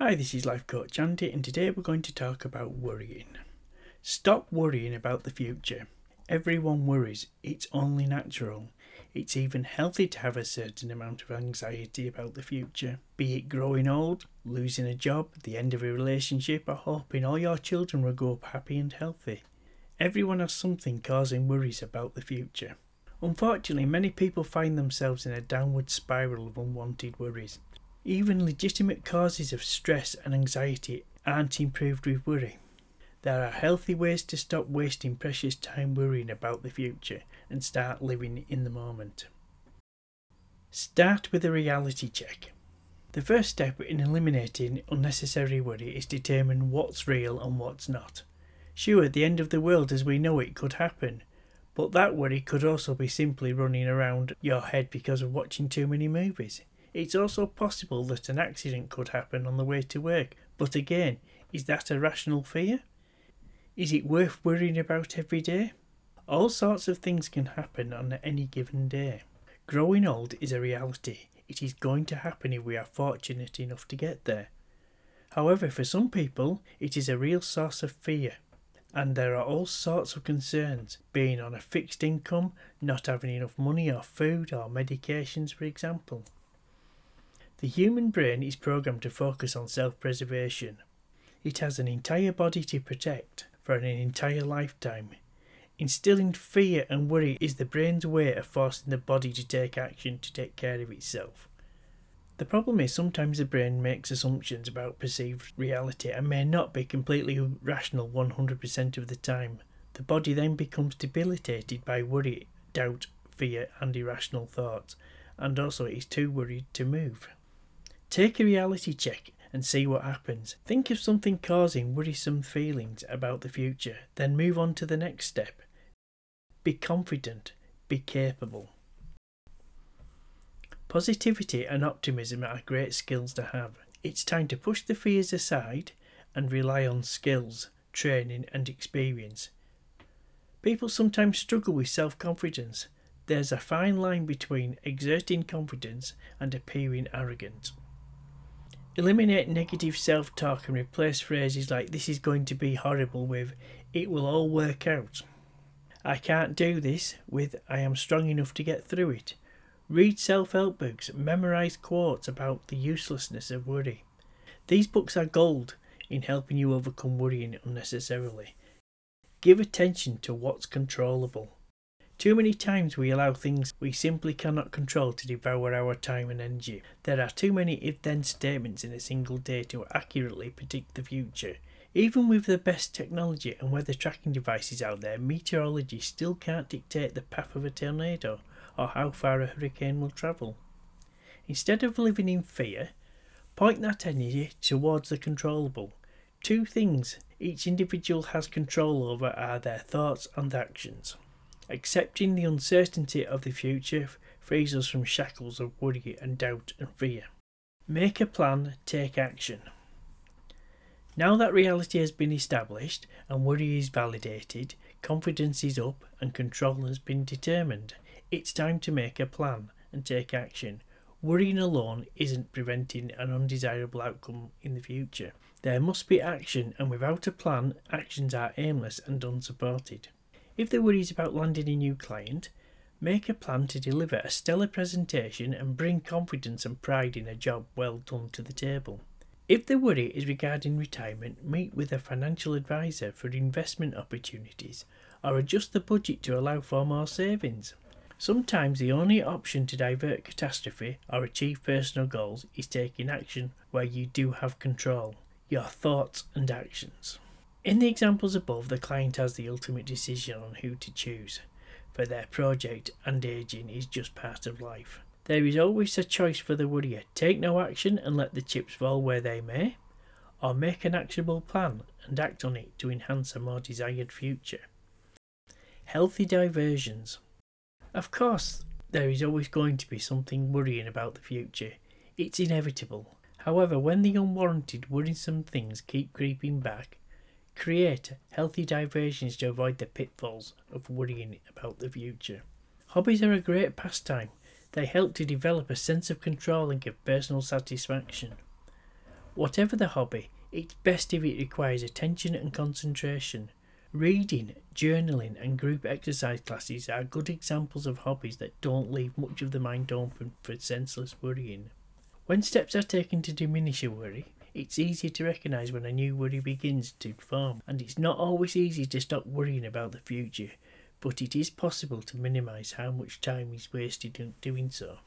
Hi, this is Life Coach Andy, and today we're going to talk about worrying. Stop worrying about the future. Everyone worries, it's only natural. It's even healthy to have a certain amount of anxiety about the future, be it growing old, losing a job, the end of a relationship, or hoping all your children will grow up happy and healthy. Everyone has something causing worries about the future. Unfortunately, many people find themselves in a downward spiral of unwanted worries. Even legitimate causes of stress and anxiety aren't improved with worry. There are healthy ways to stop wasting precious time worrying about the future and start living in the moment. Start with a reality check. The first step in eliminating unnecessary worry is to determine what's real and what's not. Sure, the end of the world as we know it could happen, but that worry could also be simply running around your head because of watching too many movies. It's also possible that an accident could happen on the way to work, but again, is that a rational fear? Is it worth worrying about every day? All sorts of things can happen on any given day. Growing old is a reality. It is going to happen if we are fortunate enough to get there. However, for some people, it is a real source of fear. And there are all sorts of concerns being on a fixed income, not having enough money or food or medications, for example. The human brain is programmed to focus on self preservation. It has an entire body to protect for an entire lifetime. Instilling fear and worry is the brain's way of forcing the body to take action to take care of itself. The problem is sometimes the brain makes assumptions about perceived reality and may not be completely rational 100% of the time. The body then becomes debilitated by worry, doubt, fear, and irrational thoughts, and also is too worried to move. Take a reality check and see what happens. Think of something causing worrisome feelings about the future, then move on to the next step. Be confident, be capable. Positivity and optimism are great skills to have. It's time to push the fears aside and rely on skills, training, and experience. People sometimes struggle with self confidence. There's a fine line between exerting confidence and appearing arrogant. Eliminate negative self talk and replace phrases like this is going to be horrible with it will all work out. I can't do this with I am strong enough to get through it. Read self help books, memorize quotes about the uselessness of worry. These books are gold in helping you overcome worrying unnecessarily. Give attention to what's controllable. Too many times we allow things we simply cannot control to devour our time and energy. There are too many if then statements in a single day to accurately predict the future. Even with the best technology and weather tracking devices out there, meteorology still can't dictate the path of a tornado or how far a hurricane will travel. Instead of living in fear, point that energy towards the controllable. Two things each individual has control over are their thoughts and actions. Accepting the uncertainty of the future frees us from shackles of worry and doubt and fear. Make a plan, take action. Now that reality has been established and worry is validated, confidence is up and control has been determined, it's time to make a plan and take action. Worrying alone isn't preventing an undesirable outcome in the future. There must be action, and without a plan, actions are aimless and unsupported. If the worry is about landing a new client, make a plan to deliver a stellar presentation and bring confidence and pride in a job well done to the table. If the worry is regarding retirement, meet with a financial advisor for investment opportunities or adjust the budget to allow for more savings. Sometimes the only option to divert catastrophe or achieve personal goals is taking action where you do have control, your thoughts and actions. In the examples above, the client has the ultimate decision on who to choose for their project, and aging is just part of life. There is always a choice for the worrier take no action and let the chips fall where they may, or make an actionable plan and act on it to enhance a more desired future. Healthy diversions. Of course, there is always going to be something worrying about the future. It's inevitable. However, when the unwarranted worrisome things keep creeping back, Create healthy diversions to avoid the pitfalls of worrying about the future. Hobbies are a great pastime. They help to develop a sense of control and give personal satisfaction. Whatever the hobby, it's best if it requires attention and concentration. Reading, journaling, and group exercise classes are good examples of hobbies that don't leave much of the mind open for senseless worrying. When steps are taken to diminish a worry, it's easier to recognise when a new worry begins to form, and it's not always easy to stop worrying about the future, but it is possible to minimise how much time is wasted in doing so.